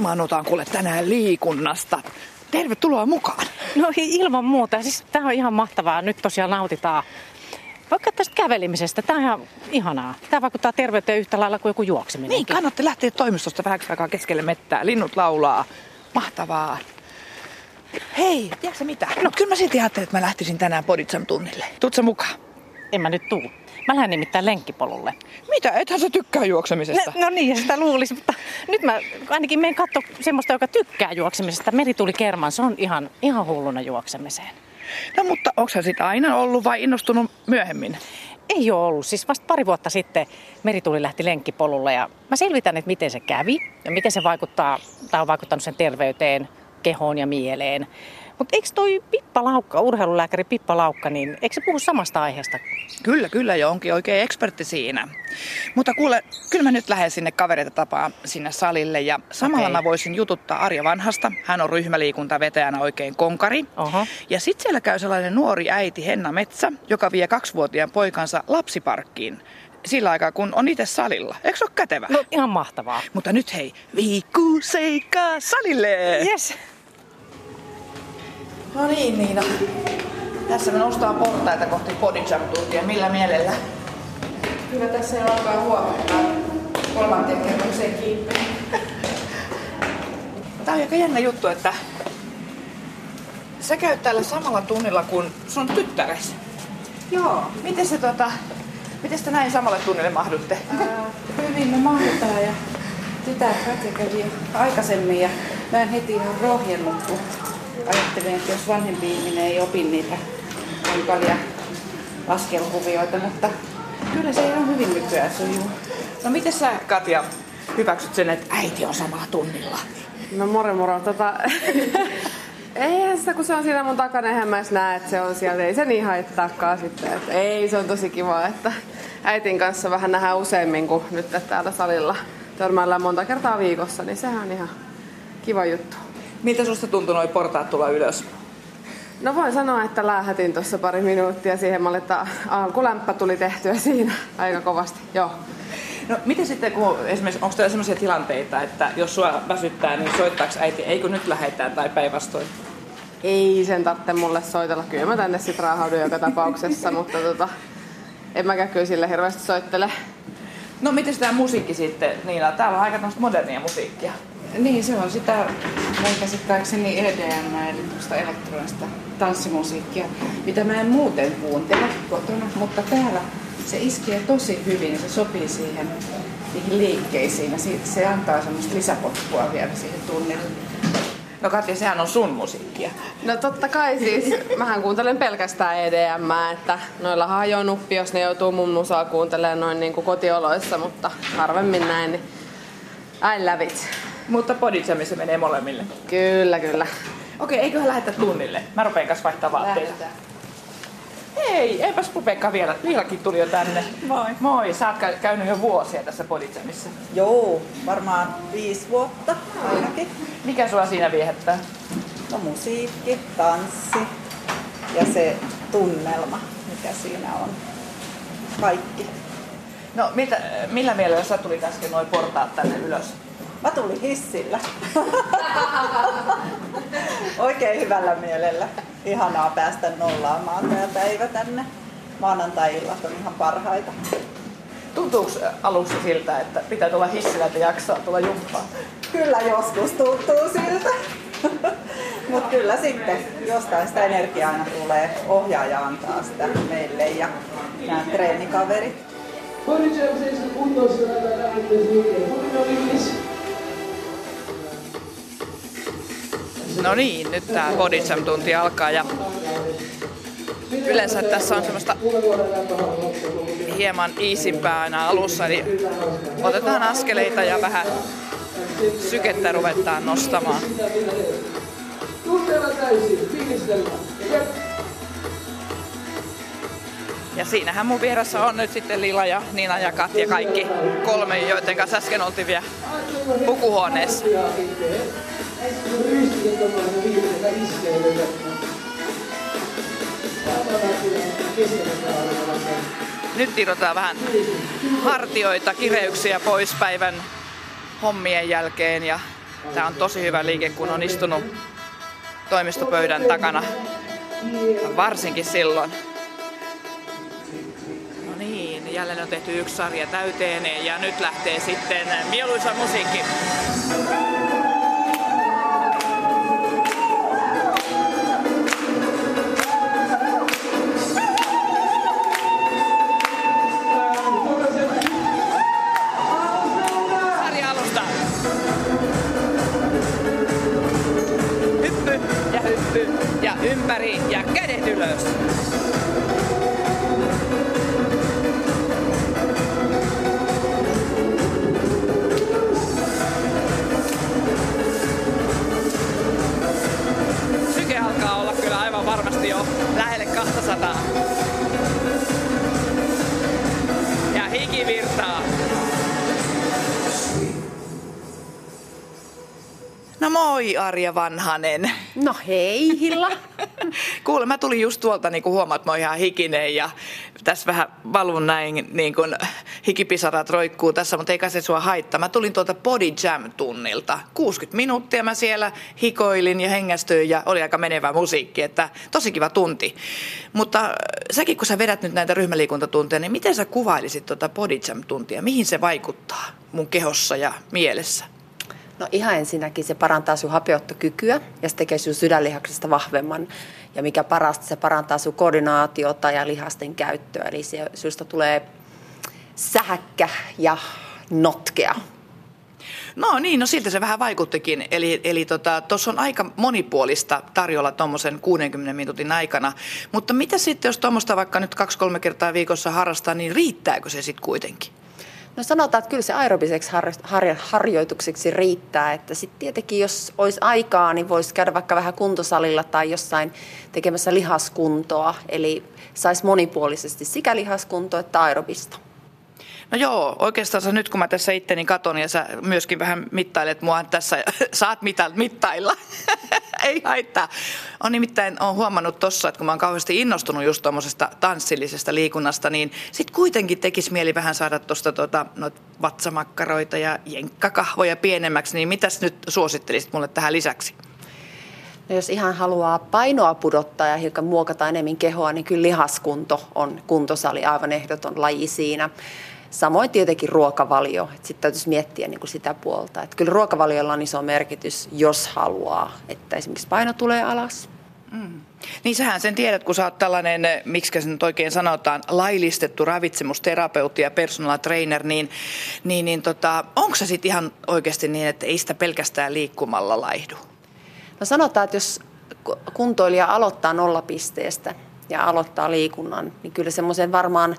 hermaannutaan kuule tänään liikunnasta. Tervetuloa mukaan. No ilman muuta. Siis tämä on ihan mahtavaa. Nyt tosiaan nautitaan vaikka tästä kävelimisestä. Tämä on ihan ihanaa. Tämä vaikuttaa terveyteen yhtä lailla kuin joku juokseminen. Niin, kannatte lähteä toimistosta vähän aikaa keskelle mettää. Linnut laulaa. Mahtavaa. Hei, tiedätkö mitä? No kyllä mä silti ajattelin, että mä lähtisin tänään Poditsam tunnille. Tuutko mukaan? En mä nyt tuu. Mä lähden nimittäin lenkkipolulle. Mitä? Ethän sä tykkää juoksemisesta? No, no niin, sitä luulisi, mutta nyt mä ainakin menen katso semmoista, joka tykkää juoksemisesta. Meri tuli kerman, se on ihan, ihan hulluna juoksemiseen. No mutta onko sä sitä aina ollut vai innostunut myöhemmin? Ei ole ollut. Siis vasta pari vuotta sitten Merituli lähti lenkkipolulle ja mä selvitän, että miten se kävi ja miten se vaikuttaa, tai on vaikuttanut sen terveyteen, kehoon ja mieleen. Mutta eikö toi Pippa Laukka, urheilulääkäri Pippa Laukka, niin eikö se puhu samasta aiheesta? Kyllä, kyllä jo onkin oikein ekspertti siinä. Mutta kuule, kyllä mä nyt lähden sinne kavereita tapaa sinne salille ja samalla okay. mä voisin jututtaa Arja Vanhasta. Hän on ryhmäliikuntavetäjänä oikein konkari. Oho. Ja sitten siellä käy sellainen nuori äiti Henna Metsä, joka vie kaksivuotiaan poikansa lapsiparkkiin sillä aikaa, kun on itse salilla. Eikö se ole kätevää? No ihan mahtavaa. Mutta nyt hei, viikku seikkaa salille! Yes. No niin, Niina. Tässä me noustaan portaita kohti jump Millä mielellä? Kyllä tässä jo alkaa huomenna kolmanteen kerrokseen kiippeen. Tämä on aika jännä juttu, että sä käyt täällä samalla tunnilla kuin sun tyttäres. Joo. Miten se tota, miten te näin samalle tunnille mahdutte? Ää, hyvin me mahdutaan ja tytär Katja kävi aikaisemmin ja mä en heti ihan rohjennut, kun ajattelin, että jos vanhempi ihminen ei opi niitä hankalia askelkuvioita, mutta kyllä se ihan hyvin nykyään sujuu. No miten sä Katja hyväksyt sen, että äiti on samalla tunnilla? No moro moro. Tota, Eihän sitä, kun se on siinä mun takana, eihän mä edes näe, että se on siellä. Ei se niin haittaakaan sitten. Että ei, se on tosi kiva, että äitin kanssa vähän nähdään useammin kuin nyt täällä salilla törmäillään monta kertaa viikossa, niin sehän on ihan kiva juttu. Miltä susta tuntui noin portaat tulla ylös? No voin sanoa, että lähätin tuossa pari minuuttia siihen malli, että alkulämpö tuli tehtyä siinä aika kovasti, joo. No miten sitten, kun esimerkiksi, onko teillä sellaisia tilanteita, että jos sua väsyttää, niin soittaako äiti, eikö nyt lähetään tai päinvastoin? Ei sen tarvitse mulle soitella. Kyllä mä tänne sit raahaudun joka tapauksessa, mutta tota, en mäkään kyllä sille hirveästi soittele. No miten tämä musiikki sitten, Niina? Täällä on aika modernia musiikkia. Niin, se on sitä mun käsittääkseni EDM, eli elektronista tanssimusiikkia, mitä mä en muuten kuuntele kotona, mutta täällä se iskee tosi hyvin ja se sopii siihen niihin liikkeisiin ja se antaa semmoista lisäpotkua vielä siihen tunnille. No Katja, sehän on sun musiikkia. No totta kai siis. Mähän kuuntelen pelkästään EDM, että noilla hajoaa nuppi, jos ne joutuu mun musaa kuuntelemaan noin niin kuin kotioloissa, mutta harvemmin näin, niin I love it. Mutta Podijamissa menee molemmille. Kyllä, kyllä. Okei, okay, eiköhän lähetä tunnille. Mä rupean kanssa vaihtaa vaatteita. Lähdetään. Hei, eipäs Pupekka vielä. Liilakin tuli jo tänne. Moi. Moi, sä oot käynyt jo vuosia tässä Podijamissa. Joo, varmaan viisi vuotta ainakin. Mikä sua siinä viehättää? No musiikki, tanssi ja se tunnelma, mikä siinä on. Kaikki. No mitä, millä mielellä sä tulit äsken noin portaat tänne ylös? Mä tulin hissillä. Oikein hyvällä mielellä. Ihanaa päästä nollaamaan tämä päivä tänne. Maanantai-illat on ihan parhaita. Tuntuuko alussa siltä, että pitää tulla hissillä, että jaksaa tulla jumppaan? Kyllä joskus tuntuu siltä. Mutta kyllä sitten jostain sitä energiaa aina tulee. Ohjaaja antaa sitä meille ja nämä treenikaverit. No niin, nyt tämä Bodysam tunti alkaa ja yleensä tässä on semmoista hieman iisimpää aina alussa, niin otetaan askeleita ja vähän sykettä ruvetaan nostamaan. Ja siinähän mun vieressä on nyt sitten Lila ja Nina ja Katja kaikki kolme, joiden kanssa äsken oltiin vielä pukuhuoneessa. Nyt irrotaan vähän hartioita, kireyksiä pois päivän hommien jälkeen ja Tämä on tosi hyvä liike, kun on istunut toimistopöydän takana. Varsinkin silloin. No niin, jälleen on tehty yksi sarja täyteen ja nyt lähtee sitten mieluisa musiikki. Ympäri ja kädet ylös. Syke alkaa olla kyllä aivan varmasti jo lähelle 200. Ja hiki virtaa. No moi Arja Vanhanen. No hei Hilla. Kuule, mä tulin just tuolta, niin kuin huomaat, mä oon ihan hikinen ja tässä vähän valvun näin, niin kuin hikipisarat roikkuu tässä, mutta eikä se sua haittaa. Mä tulin tuolta Body Jam-tunnilta. 60 minuuttia mä siellä hikoilin ja hengästyin ja oli aika menevä musiikki, että tosi kiva tunti. Mutta äh, säkin, kun sä vedät nyt näitä ryhmäliikuntatunteja, niin miten sä kuvailisit tuota Body Jam-tuntia? Mihin se vaikuttaa mun kehossa ja mielessä? No ihan ensinnäkin se parantaa sun hapeuttokykyä ja se tekee sun sydänlihaksesta vahvemman. Ja mikä parasta, se parantaa sun koordinaatiota ja lihasten käyttöä. Eli se, susta tulee sähäkkä ja notkea. No niin, no siltä se vähän vaikuttikin. Eli, eli tuossa tota, on aika monipuolista tarjolla tuommoisen 60 minuutin aikana. Mutta mitä sitten, jos tuommoista vaikka nyt kaksi-kolme kertaa viikossa harrastaa, niin riittääkö se sitten kuitenkin? No sanotaan, että kyllä se aerobiseksi har- har- harjoitukseksi riittää. Että sitten tietenkin, jos olisi aikaa, niin voisi käydä vaikka vähän kuntosalilla tai jossain tekemässä lihaskuntoa. Eli saisi monipuolisesti sekä lihaskuntoa että aerobista. No joo, oikeastaan nyt kun mä tässä itteni katon ja sä myöskin vähän mittailet mua tässä, saat mitä, mittailla, ei haittaa. On nimittäin on huomannut tossa, että kun mä oon kauheasti innostunut just tuommoisesta tanssillisesta liikunnasta, niin sit kuitenkin tekisi mieli vähän saada tuosta tota, vatsamakkaroita ja jenkkakahvoja pienemmäksi, niin mitäs nyt suosittelisit mulle tähän lisäksi? No jos ihan haluaa painoa pudottaa ja hiukan muokata enemmän kehoa, niin kyllä lihaskunto on kuntosali aivan ehdoton laji siinä. Samoin tietenkin ruokavalio. Sitten täytyisi miettiä niin kuin sitä puolta. Että kyllä ruokavaliolla on iso merkitys, jos haluaa, että esimerkiksi paino tulee alas. Mm. Niin sähän sen tiedät, kun sä oot tällainen, miksi se nyt oikein sanotaan, laillistettu ravitsemusterapeutti ja personal trainer, niin, niin, niin tota, onko se sitten ihan oikeasti niin, että ei sitä pelkästään liikkumalla laihdu? No sanotaan, että jos kuntoilija aloittaa nollapisteestä ja aloittaa liikunnan, niin kyllä semmoisen varmaan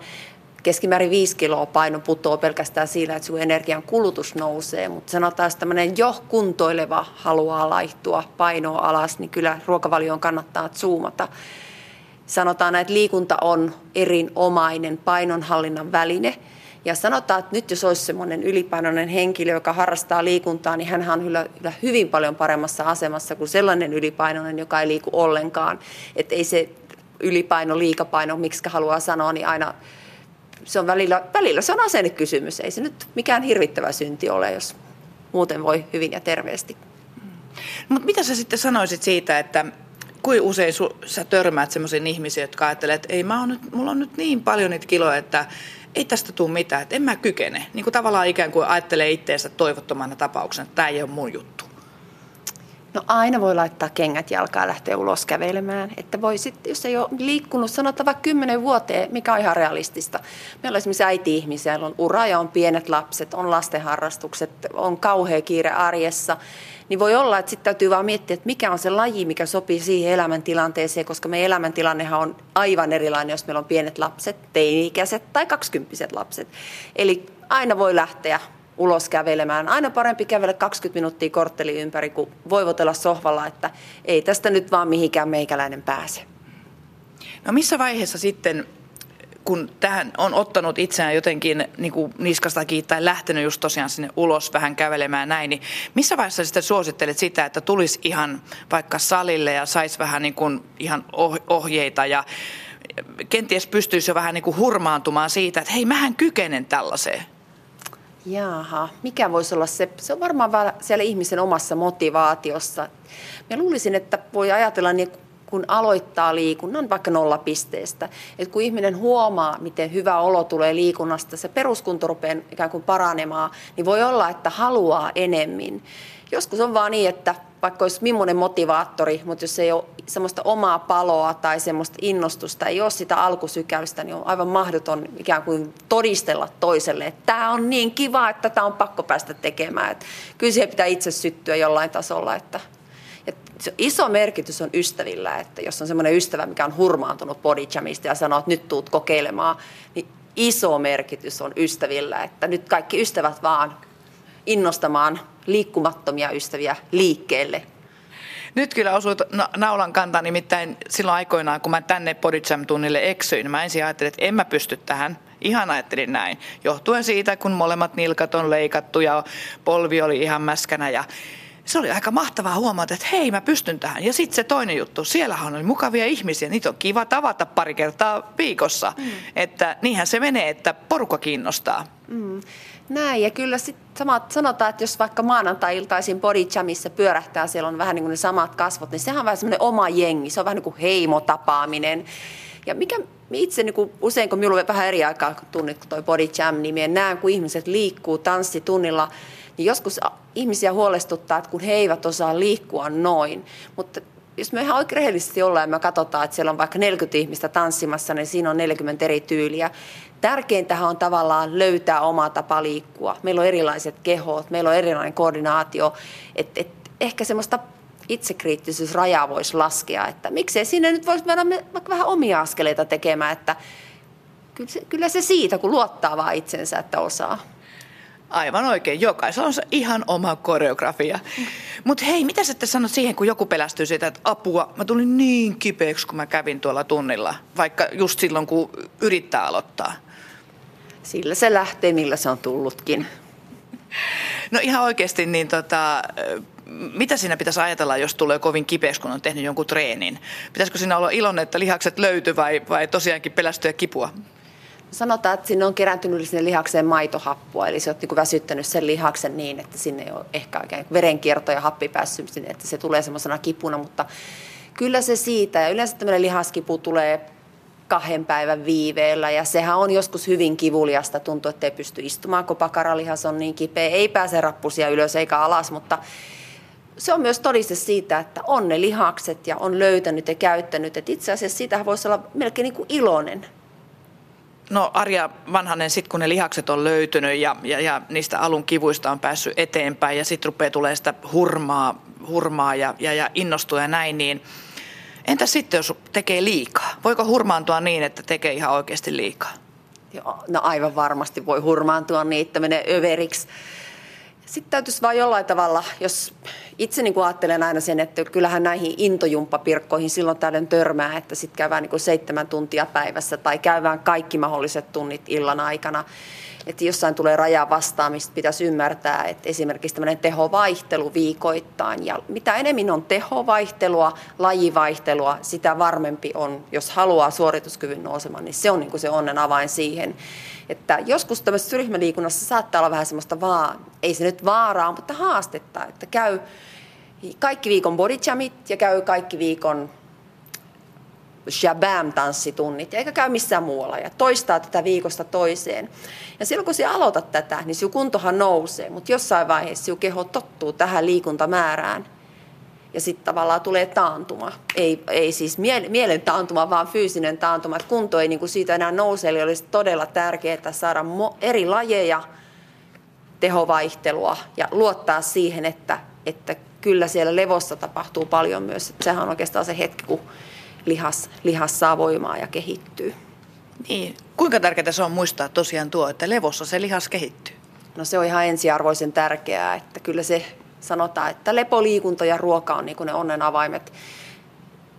keskimäärin 5 kiloa paino putoaa pelkästään siinä, että sun energian kulutus nousee, mutta sanotaan, että tämmöinen jo kuntoileva haluaa laihtua painoa alas, niin kyllä ruokavalioon kannattaa zoomata. Sanotaan, että liikunta on erinomainen painonhallinnan väline, ja sanotaan, että nyt jos olisi semmoinen ylipainoinen henkilö, joka harrastaa liikuntaa, niin hän on kyllä, hyvin paljon paremmassa asemassa kuin sellainen ylipainoinen, joka ei liiku ollenkaan. Että ei se ylipaino, liikapaino, miksi haluaa sanoa, niin aina se on välillä, välillä se on asennekysymys. Ei se nyt mikään hirvittävä synti ole, jos muuten voi hyvin ja terveesti. Mutta mitä sä sitten sanoisit siitä, että kuin usein su, sä törmäät sellaisiin ihmisiin, jotka ajattelee, että ei, mä oon nyt, mulla on nyt niin paljon niitä kiloja, että ei tästä tule mitään, että en mä kykene. Niin kuin tavallaan ikään kuin ajattelee itseensä toivottomana tapauksena, että tämä ei ole mun juttu. No aina voi laittaa kengät jalkaan ja lähteä ulos kävelemään. Että voi sitten, jos ei ole liikkunut, sanotaan vaikka kymmenen vuoteen, mikä on ihan realistista. Meillä on esimerkiksi äiti-ihmisiä, on ura ja on pienet lapset, on lastenharrastukset, on kauhea kiire arjessa. Niin voi olla, että sitten täytyy vaan miettiä, että mikä on se laji, mikä sopii siihen elämäntilanteeseen, koska meidän elämäntilannehan on aivan erilainen, jos meillä on pienet lapset, teini-ikäiset tai kaksikymppiset lapset. Eli aina voi lähteä ulos kävelemään. Aina parempi kävellä 20 minuuttia kortteli ympäri, kuin voivotella sohvalla, että ei tästä nyt vaan mihinkään meikäläinen pääse. No missä vaiheessa sitten, kun tähän on ottanut itseään jotenkin niin kuin niskasta tai lähtenyt just tosiaan sinne ulos vähän kävelemään näin, niin missä vaiheessa sitten suosittelet sitä, että tulisi ihan vaikka salille ja saisi vähän niin kuin ihan oh-, ohjeita ja kenties pystyisi jo vähän niin kuin hurmaantumaan siitä, että hei, mähän kykenen tällaiseen? Jaha, mikä voisi olla se? Se on varmaan siellä ihmisen omassa motivaatiossa. Mä luulisin, että voi ajatella niin, kun aloittaa liikunnan vaikka nollapisteestä. Että kun ihminen huomaa, miten hyvä olo tulee liikunnasta, se peruskunto rupeaa ikään kuin paranemaan, niin voi olla, että haluaa enemmän. Joskus on vaan niin, että vaikka olisi millainen motivaattori, mutta jos ei ole semmoista omaa paloa tai semmoista innostusta, ei ole sitä alkusykäystä, niin on aivan mahdoton ikään kuin todistella toiselle, että tämä on niin kiva, että tämä on pakko päästä tekemään. Että kyllä siihen pitää itse syttyä jollain tasolla, että iso merkitys on ystävillä, että jos on semmoinen ystävä, mikä on hurmaantunut bodyjamista ja sanoo, että nyt tuut kokeilemaan, niin iso merkitys on ystävillä, että nyt kaikki ystävät vaan innostamaan liikkumattomia ystäviä liikkeelle. Nyt kyllä osui naulan kantaa, nimittäin silloin aikoinaan, kun mä tänne Bodyjam-tunnille eksyin, mä ensin ajattelin, että en mä pysty tähän. Ihan ajattelin näin, johtuen siitä, kun molemmat nilkat on leikattu ja polvi oli ihan mäskänä ja se oli aika mahtavaa huomata, että hei mä pystyn tähän. Ja sitten se toinen juttu, siellähän oli mukavia ihmisiä, niitä on kiva tavata pari kertaa viikossa. Mm. Että niinhän se menee, että porukka kiinnostaa. Mm. Näin, ja kyllä sit samat, sanotaan, että jos vaikka maanantai-iltaisin Body Jamissa pyörähtää, siellä on vähän niin kuin ne samat kasvot, niin sehän on vähän semmoinen oma jengi, se on vähän niin kuin heimotapaaminen. Ja mikä itse niin kuin usein, kun minulla on vähän eri aikaa tunnit, kun toi Body Jam, niin näen, kun ihmiset liikkuu tanssitunnilla, niin joskus ihmisiä huolestuttaa, että kun he eivät osaa liikkua noin. Mutta jos me ihan oikein rehellisesti ollaan ja me katsotaan, että siellä on vaikka 40 ihmistä tanssimassa, niin siinä on 40 eri tyyliä. Tärkeintähän on tavallaan löytää oma tapa liikkua. Meillä on erilaiset kehot, meillä on erilainen koordinaatio. Et, et ehkä semmoista itsekriittisyysrajaa voisi laskea, että miksei sinne nyt voisi mennä vaikka vähän omia askeleita tekemään, että kyllä se, kyllä se siitä, kun luottaa vaan itsensä, että osaa. Aivan oikein. Jokaisella on se ihan oma koreografia. Mutta hei, mitä sä sanot siihen, kun joku pelästyy siitä, että apua, mä tulin niin kipeäksi, kun mä kävin tuolla tunnilla, vaikka just silloin, kun yrittää aloittaa? Sillä se lähtee, millä se on tullutkin. No ihan oikeasti, niin tota, mitä siinä pitäisi ajatella, jos tulee kovin kipeäksi, kun on tehnyt jonkun treenin? Pitäisikö siinä olla iloinen, että lihakset löytyy vai, vai tosiaankin pelästyä kipua? Sanotaan, että sinne on kerääntynyt sinne lihakseen maitohappua, eli se on niin väsyttänyt sen lihaksen niin, että sinne ei ole ehkä oikein verenkierto ja happi päässyt sinne, että se tulee semmoisena kipuna, mutta kyllä se siitä, ja yleensä tämmöinen lihaskipu tulee kahden päivän viiveellä ja sehän on joskus hyvin kivuliasta, tuntuu, että ei pysty istumaan, kun pakaralihas on niin kipeä, ei pääse rappusia ylös eikä alas, mutta se on myös todiste siitä, että on ne lihakset ja on löytänyt ja käyttänyt, että itse asiassa siitä voisi olla melkein niin kuin iloinen, No Arja Vanhanen, sitten kun ne lihakset on löytynyt ja, ja, ja niistä alun kivuista on päässyt eteenpäin ja sitten rupeaa tulee sitä hurmaa, hurmaa ja, ja, ja innostuu ja näin, niin entä sitten jos tekee liikaa? Voiko hurmaantua niin, että tekee ihan oikeasti liikaa? Joo, no aivan varmasti voi hurmaantua niin, että menee överiksi. Sitten täytyisi vain jollain tavalla, jos itse niin kuin ajattelen aina sen, että kyllähän näihin intojumppapirkkoihin silloin tällöin törmää, että sitten käydään niin kuin seitsemän tuntia päivässä tai käydään kaikki mahdolliset tunnit illan aikana. Että jossain tulee raja vastaan, mistä pitäisi ymmärtää, että esimerkiksi tämmöinen tehovaihtelu viikoittain. Ja mitä enemmän on tehovaihtelua, lajivaihtelua, sitä varmempi on, jos haluaa suorituskyvyn nousemaan, niin se on niin kuin se onnen avain siihen. Että joskus tämmöisessä ryhmäliikunnassa saattaa olla vähän semmoista vaan, ei se nyt vaaraa, mutta haastetta, että käy kaikki viikon bodyjamit ja käy kaikki viikon shabam-tanssitunnit, eikä käy missään muualla ja toistaa tätä viikosta toiseen. Ja silloin kun sinä aloitat tätä, niin sinun kuntohan nousee, mutta jossain vaiheessa sinun keho tottuu tähän liikuntamäärään ja sitten tavallaan tulee taantuma. Ei, ei siis mielen taantuma, vaan fyysinen taantuma. Et kunto ei niinku siitä enää nouse, eli olisi todella tärkeää saada eri lajeja, tehovaihtelua ja luottaa siihen, että, että kyllä siellä levossa tapahtuu paljon myös. Et sehän on oikeastaan se hetki, kun lihas, lihas saa voimaa ja kehittyy. Niin. Kuinka tärkeää se on muistaa tosiaan tuo, että levossa se lihas kehittyy? No se on ihan ensiarvoisen tärkeää, että kyllä se sanotaan, että lepo, liikunta ja ruoka on niin ne onnen avaimet.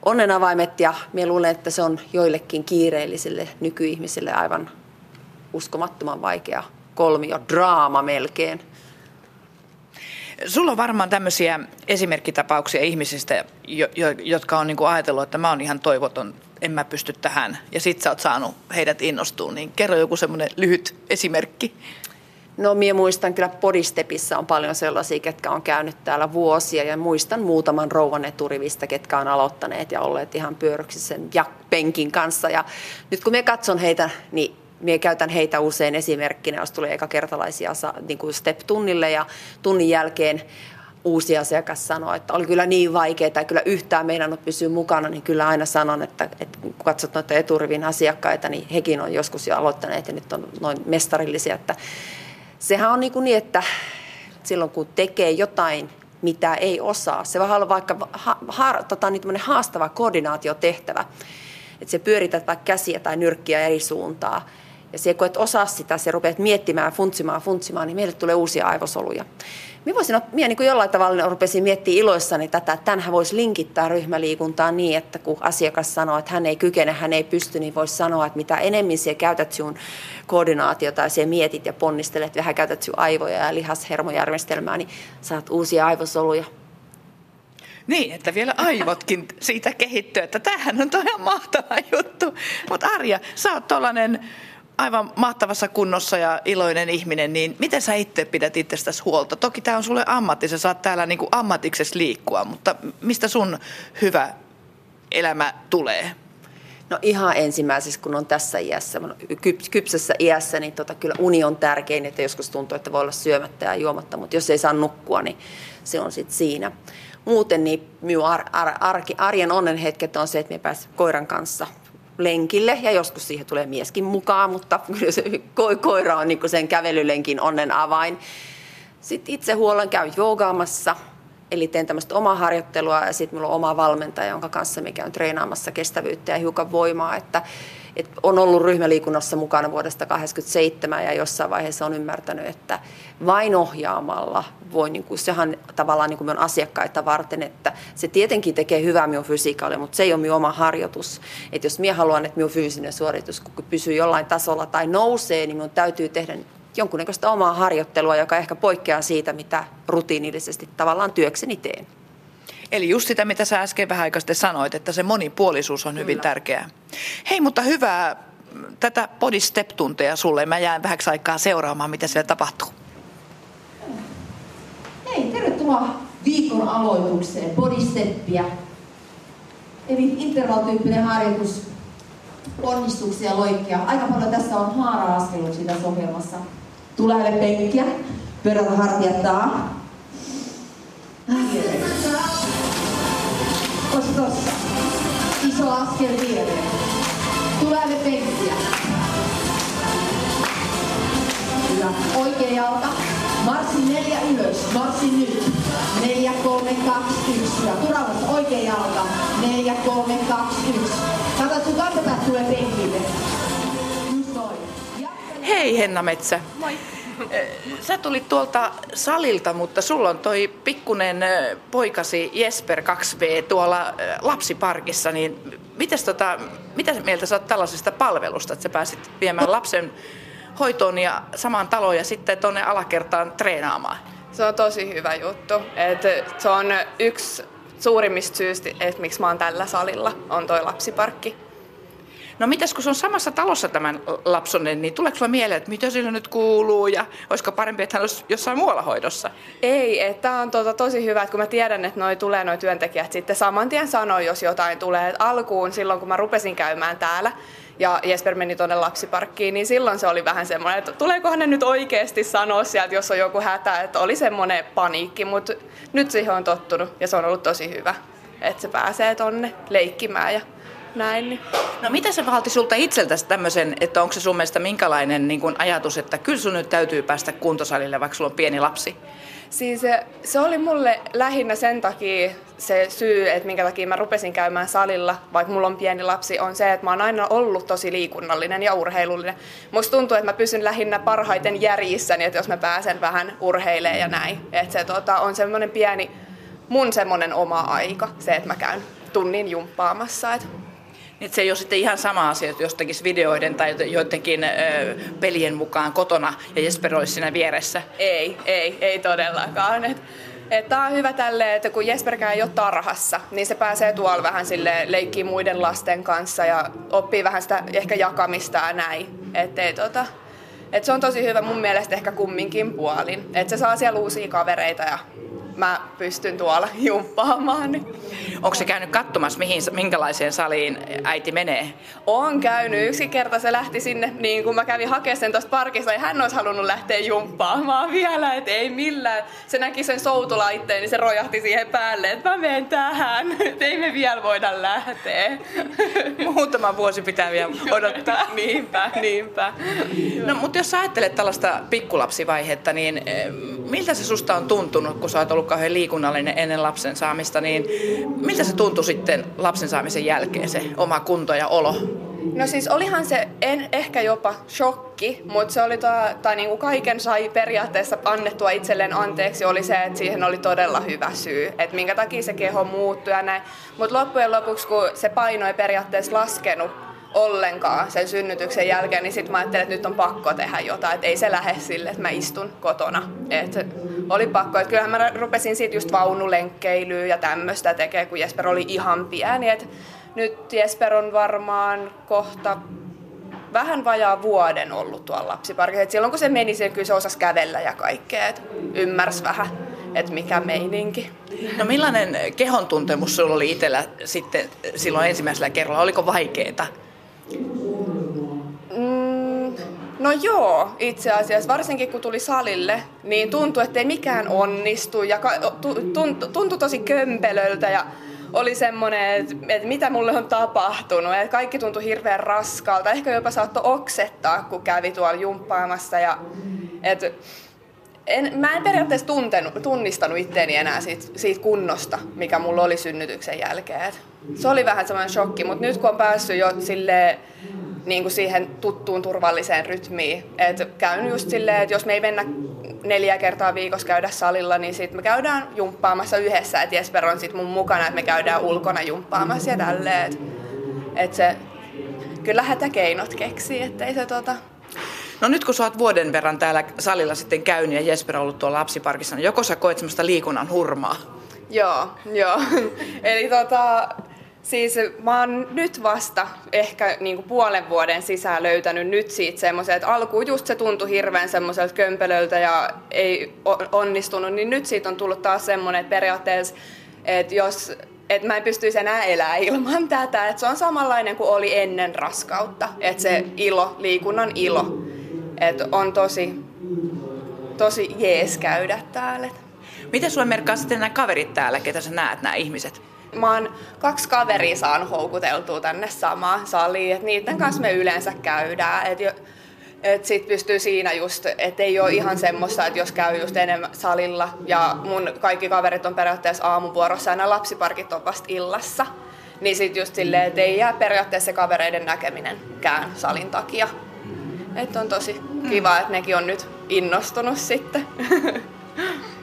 Onnen avaimet ja minä luulen, että se on joillekin kiireellisille nykyihmisille aivan uskomattoman vaikea kolmio, draama melkein. Sulla on varmaan tämmöisiä esimerkkitapauksia ihmisistä, jo, jo, jotka on niinku ajatellut, että mä oon ihan toivoton, en mä pysty tähän. Ja sit sä oot saanut heidät innostua, niin kerro joku semmoinen lyhyt esimerkki. No minä muistan kyllä Podistepissa on paljon sellaisia, ketkä on käynyt täällä vuosia ja muistan muutaman rouvan eturivistä, ketkä on aloittaneet ja olleet ihan pyörryksissä sen ja penkin kanssa. Ja nyt kun me katson heitä, niin minä käytän heitä usein esimerkkinä, jos tulee ekakertalaisia niin kuin step-tunnille ja tunnin jälkeen uusi asiakas sanoo, että oli kyllä niin vaikeaa, että kyllä yhtään on pysyä mukana, niin kyllä aina sanon, että, että kun katsot noita eturivin asiakkaita, niin hekin on joskus jo aloittaneet ja nyt on noin mestarillisia, että sehän on niin, kuin niin että silloin kun tekee jotain, mitä ei osaa, se voi olla vaikka ha, ha, tota, niin haastava koordinaatiotehtävä, että se pyörität vaikka käsiä tai nyrkkiä eri suuntaa, ja se, kun et osaa sitä, se rupeat miettimään, funtsimaan, funtsimaan, niin meille tulee uusia aivosoluja. Minä voisin, minä niin kuin jollain tavalla rupesin miettimään iloissani tätä, että tämänhän voisi linkittää ryhmäliikuntaan niin, että kun asiakas sanoo, että hän ei kykene, hän ei pysty, niin voisi sanoa, että mitä enemmän sinä käytät sinun koordinaatiota ja sinä mietit ja ponnistelet, vähän käytät sinun aivoja ja lihashermojärjestelmää, niin saat uusia aivosoluja. Niin, että vielä aivotkin siitä kehittyy, että tämähän on ihan mahtava juttu. Mutta Arja, sä oot tollanen aivan mahtavassa kunnossa ja iloinen ihminen, niin miten sä itse pidät itsestäsi huolta? Toki tämä on sulle ammatti, sä saat täällä niin ammatiksessa liikkua, mutta mistä sun hyvä elämä tulee? No ihan ensimmäisessä, kun on tässä iässä, kypsässä iässä, niin tota, kyllä uni on tärkein, että joskus tuntuu, että voi olla syömättä ja juomatta, mutta jos ei saa nukkua, niin se on sitten siinä. Muuten niin minun ar- ar- arjen onnenhetket on se, että me pääsen koiran kanssa lenkille ja joskus siihen tulee mieskin mukaan, mutta se ko- koira on niin sen kävelylenkin onnen avain. Sitten itse huolen käy joogaamassa, eli teen tämmöistä omaa harjoittelua ja sitten minulla on oma valmentaja, jonka kanssa me käyn treenaamassa kestävyyttä ja hiukan voimaa, että et on ollut ryhmäliikunnassa mukana vuodesta 1987 ja jossain vaiheessa on ymmärtänyt, että vain ohjaamalla voi, niin kuin, sehän tavallaan niin kuin minun asiakkaita varten, että se tietenkin tekee hyvää minun fysiikalle, mutta se ei ole minun oma harjoitus. Että jos minä haluan, että minun fyysinen suoritus pysyy jollain tasolla tai nousee, niin minun täytyy tehdä jonkunnäköistä omaa harjoittelua, joka ehkä poikkeaa siitä, mitä rutiinillisesti tavallaan työkseni teen. Eli just sitä, mitä sä äsken vähän aikaa sitten sanoit, että se monipuolisuus on Kyllä. hyvin tärkeää. Hei, mutta hyvää tätä body step-tunteja sulle. Mä jään vähäksi aikaa seuraamaan, mitä siellä tapahtuu. Hei, tervetuloa viikon aloitukseen body steppiä. Eli interval-tyyppinen harjoitus, onnistuksia, loikkia. Aika paljon tässä on haara-askeluksia tässä ohjelmassa. Tulee penkkiä, pyörätä hartiat taa. Tossa. Iso askel viereen. Tulee penkkiä. Hyvä. Oikea jalka. Marssi neljä ylös. Marssi nyt. Neljä, kolme, kaksi, yksi. Ja turvallisuus oikea jalka. Neljä, kolme, kaksi, yksi. Kato, sun kantapäät tulee penkille. Hei Henna Metsä. Moi. Sä tulit tuolta salilta, mutta sulla on toi pikkunen poikasi Jesper 2V tuolla lapsiparkissa, niin mites tota, mitä mieltä sä oot tällaisesta palvelusta, että sä pääsit viemään lapsen hoitoon ja samaan taloon ja sitten tuonne alakertaan treenaamaan? Se on tosi hyvä juttu. Et se on yksi suurimmista syistä, että miksi mä oon tällä salilla, on toi lapsiparkki. No mitäs kun se on samassa talossa tämän lapsonen, niin tuleeko sulla mieleen, että mitä sillä nyt kuuluu ja olisiko parempi, että hän olisi jossain muualla hoidossa? Ei, tämä on tuota, tosi hyvä, että kun mä tiedän, että noi tulee noi työntekijät sitten saman tien sanoo, jos jotain tulee. Et alkuun silloin, kun mä rupesin käymään täällä, ja Jesper meni tuonne lapsiparkkiin, niin silloin se oli vähän semmoinen, että tuleekohan ne nyt oikeasti sanoa sieltä, jos on joku hätä, että oli semmoinen paniikki, mutta nyt siihen on tottunut ja se on ollut tosi hyvä, että se pääsee tonne leikkimään ja näin. No mitä se vaati sulta itseltäsi tämmöisen, että onko se sun mielestä minkälainen niin kun ajatus, että kyllä sun nyt täytyy päästä kuntosalille, vaikka sulla on pieni lapsi? Siis se, se oli mulle lähinnä sen takia se syy, että minkä takia mä rupesin käymään salilla, vaikka mulla on pieni lapsi, on se, että mä oon aina ollut tosi liikunnallinen ja urheilullinen. Musta tuntuu, että mä pysyn lähinnä parhaiten järjissäni, että jos mä pääsen vähän urheilemaan ja näin. Että se tota, on semmoinen pieni, mun semmoinen oma aika, se, että mä käyn tunnin jumppaamassa. Että että se ei ole sitten ihan sama asia, että jos tekisi videoiden tai joidenkin pelien mukaan kotona ja Jesper olisi siinä vieressä. Ei, ei, ei todellakaan. Et, et tää on hyvä tälle, että kun Jesperkään ei ole tarhassa, niin se pääsee tuolla vähän sille leikkiä muiden lasten kanssa ja oppii vähän sitä ehkä jakamista ja näin. Että ei tota, Et se on tosi hyvä mun mielestä ehkä kumminkin puolin. Että se saa siellä uusia kavereita ja mä pystyn tuolla jumppaamaan. Onko se käynyt katsomassa, mihin, minkälaiseen saliin äiti menee? On käynyt. Yksi kerta se lähti sinne, niin kun mä kävin hakemaan sen tuosta parkista, ja hän olisi halunnut lähteä jumppaamaan vielä, että ei millään. Se näki sen soutulaitteen, niin se rojahti siihen päälle, että mä menen tähän, että ei me vielä voida lähteä. Muutama vuosi pitää vielä odottaa. niinpä, niinpä. No, mutta jos sä ajattelet tällaista pikkulapsivaihetta, niin eh, miltä se susta on tuntunut, kun sä oot ollut kauhean liikunnallinen ennen lapsen saamista, niin miltä se tuntui sitten lapsen saamisen jälkeen se oma kunto ja olo? No siis olihan se en, ehkä jopa shokki, mutta se oli tai, tai niinku kaiken sai periaatteessa annettua itselleen anteeksi, oli se, että siihen oli todella hyvä syy, että minkä takia se keho muuttui ja näin. Mutta loppujen lopuksi, kun se paino ei periaatteessa laskenut ollenkaan sen synnytyksen jälkeen, niin sitten mä ajattelin, että nyt on pakko tehdä jotain, että ei se lähde sille, että mä istun kotona. Et oli pakko, että kyllähän mä rupesin siitä just vaunulenkkeilyä ja tämmöistä tekee, kun Jesper oli ihan pieni, että nyt Jesper on varmaan kohta vähän vajaa vuoden ollut tuolla lapsiparkissa. Et silloin kun se meni, se kyllä se osasi kävellä ja kaikkea, että ymmärsi vähän, että mikä meininki. No millainen kehon tuntemus sulla oli itsellä sitten silloin ensimmäisellä kerralla? Oliko vaikeeta? Mm, no joo, itse asiassa. Varsinkin kun tuli salille, niin tuntui, että ei mikään onnistu ja tuntui, tosi kömpelöltä ja oli semmoinen, että, että mitä mulle on tapahtunut. Että kaikki tuntui hirveän raskalta. Ehkä jopa saattoi oksettaa, kun kävi tuolla jumppaamassa. Ja, että en, mä en periaatteessa tuntenut, tunnistanut itteeni enää siitä, siitä kunnosta, mikä mulla oli synnytyksen jälkeen. Se oli vähän semmoinen shokki, mutta nyt kun on päässyt jo silleen, niin kuin siihen tuttuun turvalliseen rytmiin. Et käyn just silleen, että jos me ei mennä neljä kertaa viikossa käydä salilla, niin sitten me käydään jumppaamassa yhdessä. Et Jesper on sitten mun mukana, että me käydään ulkona jumppaamassa ja tälleen. Että et se kyllä hätäkeinot keksii, ettei se tota... No nyt kun sä oot vuoden verran täällä salilla sitten käynyt ja Jesper on ollut tuolla lapsiparkissa, niin joko sä koet semmoista liikunnan hurmaa? Joo, joo. Eli tota, Siis mä oon nyt vasta ehkä niin kuin puolen vuoden sisään löytänyt nyt siitä semmoisen, että alkuun just se tuntui hirveän semmoiselta kömpelöltä ja ei onnistunut, niin nyt siitä on tullut taas semmoinen, että periaatteessa, että jos että mä en pystyisi enää elää ilman tätä. Että se on samanlainen kuin oli ennen raskautta. Että se ilo, liikunnan ilo, että on tosi, tosi jees käydä täällä. Miten sulle merkkaa sitten nämä kaverit täällä, ketä sä näet, nämä ihmiset? Mä oon kaksi kaveria saan houkuteltua tänne samaan saliin, että niiden kanssa me yleensä käydään. Et jo, et sit pystyy siinä just, että ei ole ihan semmoista, että jos käy just enemmän salilla ja mun kaikki kaverit on periaatteessa aamuvuorossa ja nämä lapsiparkit on vasta illassa. Niin sit just silleen, että ei jää periaatteessa kavereiden näkeminenkään salin takia. Että on tosi kiva, että nekin on nyt innostunut sitten.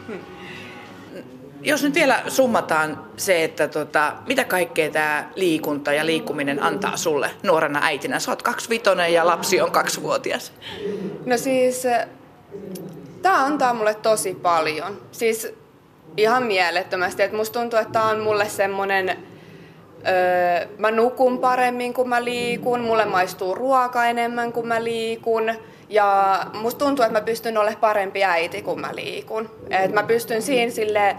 Jos nyt vielä summataan se, että tota, mitä kaikkea tämä liikunta ja liikkuminen antaa sulle nuorena äitinä. Sä oot kaksivitonen ja lapsi on kaksivuotias. No siis, tämä antaa mulle tosi paljon. Siis ihan mielettömästi. että musta tuntuu, että tämä on mulle semmoinen, öö, mä nukun paremmin kun mä liikun, mulle maistuu ruoka enemmän kun mä liikun ja musta tuntuu, että mä pystyn olemaan parempi äiti, kun mä liikun. Et mä pystyn siinä sille,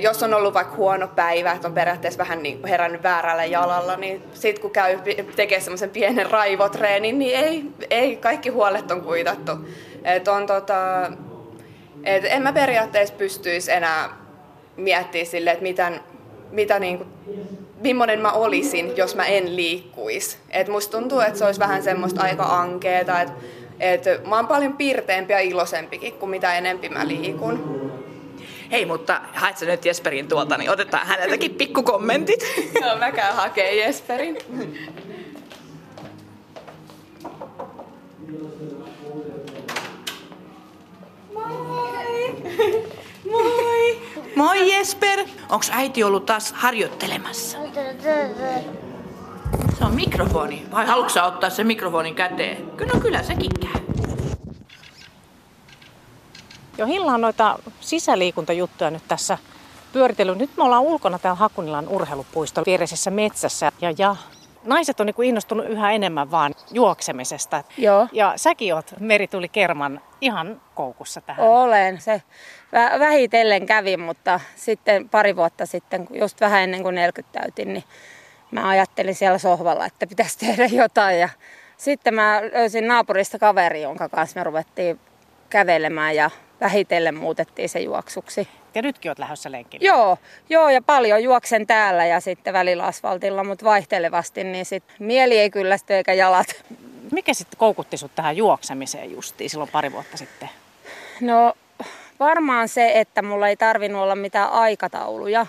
jos on ollut vaikka huono päivä, että on periaatteessa vähän niin herännyt väärällä jalalla, niin sit kun käy tekee semmoisen pienen raivotreenin, niin ei, ei kaikki huolet on kuitattu. Et on tota, et en mä periaatteessa pystyisi enää miettimään sille, että miten, mitä niin kuin, millainen mä olisin, jos mä en liikkuisi. Et musta tuntuu, että se olisi vähän semmoista aika ankeeta, että et mä oon paljon piirteempi ja iloisempikin kuin mitä enempi mä liikun. Hei, mutta haet sä nyt Jesperin tuolta, niin otetaan häneltäkin pikkukommentit. Joo, mä käyn hakee Jesperin. Moi! Moi! Moi Jesper! Onks äiti ollut taas harjoittelemassa? Se on mikrofoni. Vai haluatko ottaa sen mikrofonin käteen? Kyllä, no kyllä sekin käy. Jo Hilla on noita sisäliikuntajuttuja nyt tässä pyöritellyt. Nyt me ollaan ulkona täällä Hakunilan urheilupuiston viereisessä metsässä. Ja, ja naiset on niin kuin innostunut yhä enemmän vaan juoksemisesta. Joo. Ja säkin oot Merituli Kerman ihan koukussa tähän. Olen. Se vähitellen kävi, mutta sitten pari vuotta sitten, just vähän ennen kuin 40 täytin, niin mä ajattelin siellä sohvalla, että pitäisi tehdä jotain. Ja sitten mä löysin naapurista kaveri, jonka kanssa me ruvettiin kävelemään ja vähitellen muutettiin se juoksuksi. Ja nytkin olet lähdössä lenkille. Joo, joo, ja paljon juoksen täällä ja sitten välillä asfaltilla, mutta vaihtelevasti, niin sit mieli ei kyllästy eikä jalat. Mikä sitten koukutti sut tähän juoksemiseen justiin silloin pari vuotta sitten? No varmaan se, että mulla ei tarvinnut olla mitään aikatauluja.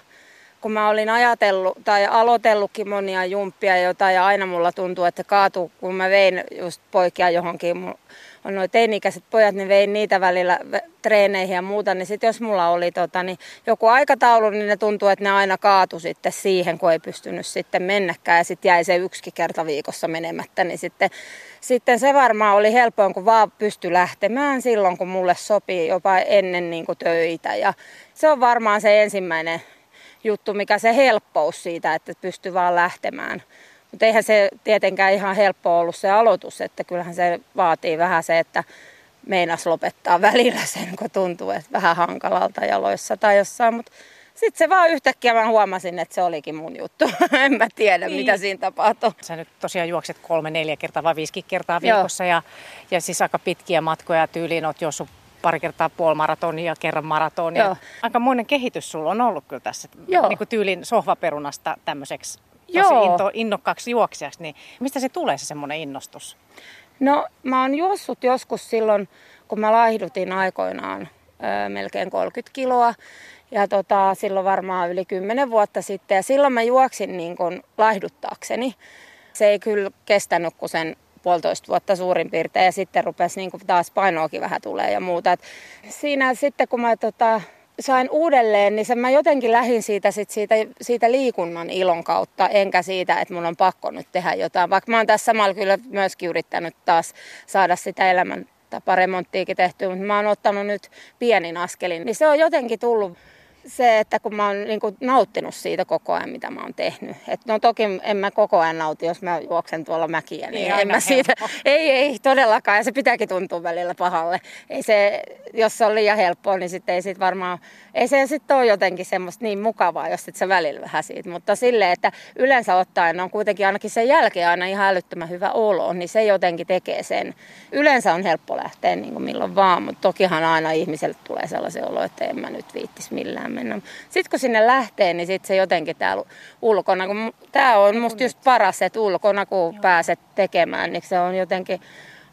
Kun mä olin ajatellut tai aloitellutkin monia jumppia jotain ja aina mulla tuntuu, että kaatu, kun mä vein just poikia johonkin on noin teini-ikäiset pojat, niin vein niitä välillä treeneihin ja muuta, niin sitten jos mulla oli tota, niin joku aikataulu, niin ne tuntuu, että ne aina kaatu sitten siihen, kun ei pystynyt sitten mennäkään ja sitten jäi se yksi kerta viikossa menemättä, niin sitten, sitten se varmaan oli helpoin, kun vaan pysty lähtemään silloin, kun mulle sopii jopa ennen niin kuin töitä ja se on varmaan se ensimmäinen juttu, mikä se helppous siitä, että pystyy vaan lähtemään. Mutta eihän se tietenkään ihan helppo ollut se aloitus, että kyllähän se vaatii vähän se, että meinas lopettaa välillä sen, kun tuntuu, että vähän hankalalta jaloissa tai jossain. Mutta sitten se vaan yhtäkkiä mä huomasin, että se olikin mun juttu. en mä tiedä, niin. mitä siinä tapahtui. Sä nyt tosiaan juokset kolme, neljä kertaa vai viisi kertaa viikossa ja, ja siis aika pitkiä matkoja tyyliin oot juossut pari kertaa puolimaratonia ja kerran maratonia. Joo. Aika monen kehitys sulla on ollut kyllä tässä. Joo. Niin kuin tyylin sohvaperunasta tämmöiseksi tosi into, innokkaaksi juoksijaksi, niin mistä se tulee se semmoinen innostus? No mä oon juossut joskus silloin, kun mä laihdutin aikoinaan ö, melkein 30 kiloa. Ja tota, silloin varmaan yli 10 vuotta sitten. Ja silloin mä juoksin niin kuin laihduttaakseni. Se ei kyllä kestänyt kuin sen puolitoista vuotta suurin piirtein ja sitten rupesi niin kuin taas painoakin vähän tulee ja muuta. Et siinä sitten kun mä tota, sain uudelleen, niin sen mä jotenkin lähdin siitä, sit siitä, siitä liikunnan ilon kautta, enkä siitä, että mun on pakko nyt tehdä jotain. Vaikka mä oon tässä samalla kyllä myöskin yrittänyt taas saada sitä elämän taparemonttiakin tehtyä, mutta mä oon ottanut nyt pienin askelin. Niin se on jotenkin tullut se, että kun mä oon niin kuin nauttinut siitä koko ajan, mitä mä oon tehnyt. Et no toki en mä koko ajan nauti, jos mä juoksen tuolla mäkiä, niin, niin en mä siitä, ei, ei todellakaan, ja se pitääkin tuntua välillä pahalle. Ei se, jos se on liian helppoa, niin sitten ei sit varmaan, ei se sitten ole jotenkin semmoista niin mukavaa, jos sit se välillä vähän siitä. Mutta silleen, että yleensä ottaen on kuitenkin ainakin sen jälkeen aina ihan älyttömän hyvä olo, niin se jotenkin tekee sen. Yleensä on helppo lähteä niin kuin milloin vaan, mutta tokihan aina ihmiselle tulee sellaisen olo, että en mä nyt viittis millään mennä. Sitten kun sinne lähtee, niin sitten se jotenkin täällä ulkona, kun tämä on musta just paras, että ulkona kun pääset tekemään, niin se on jotenkin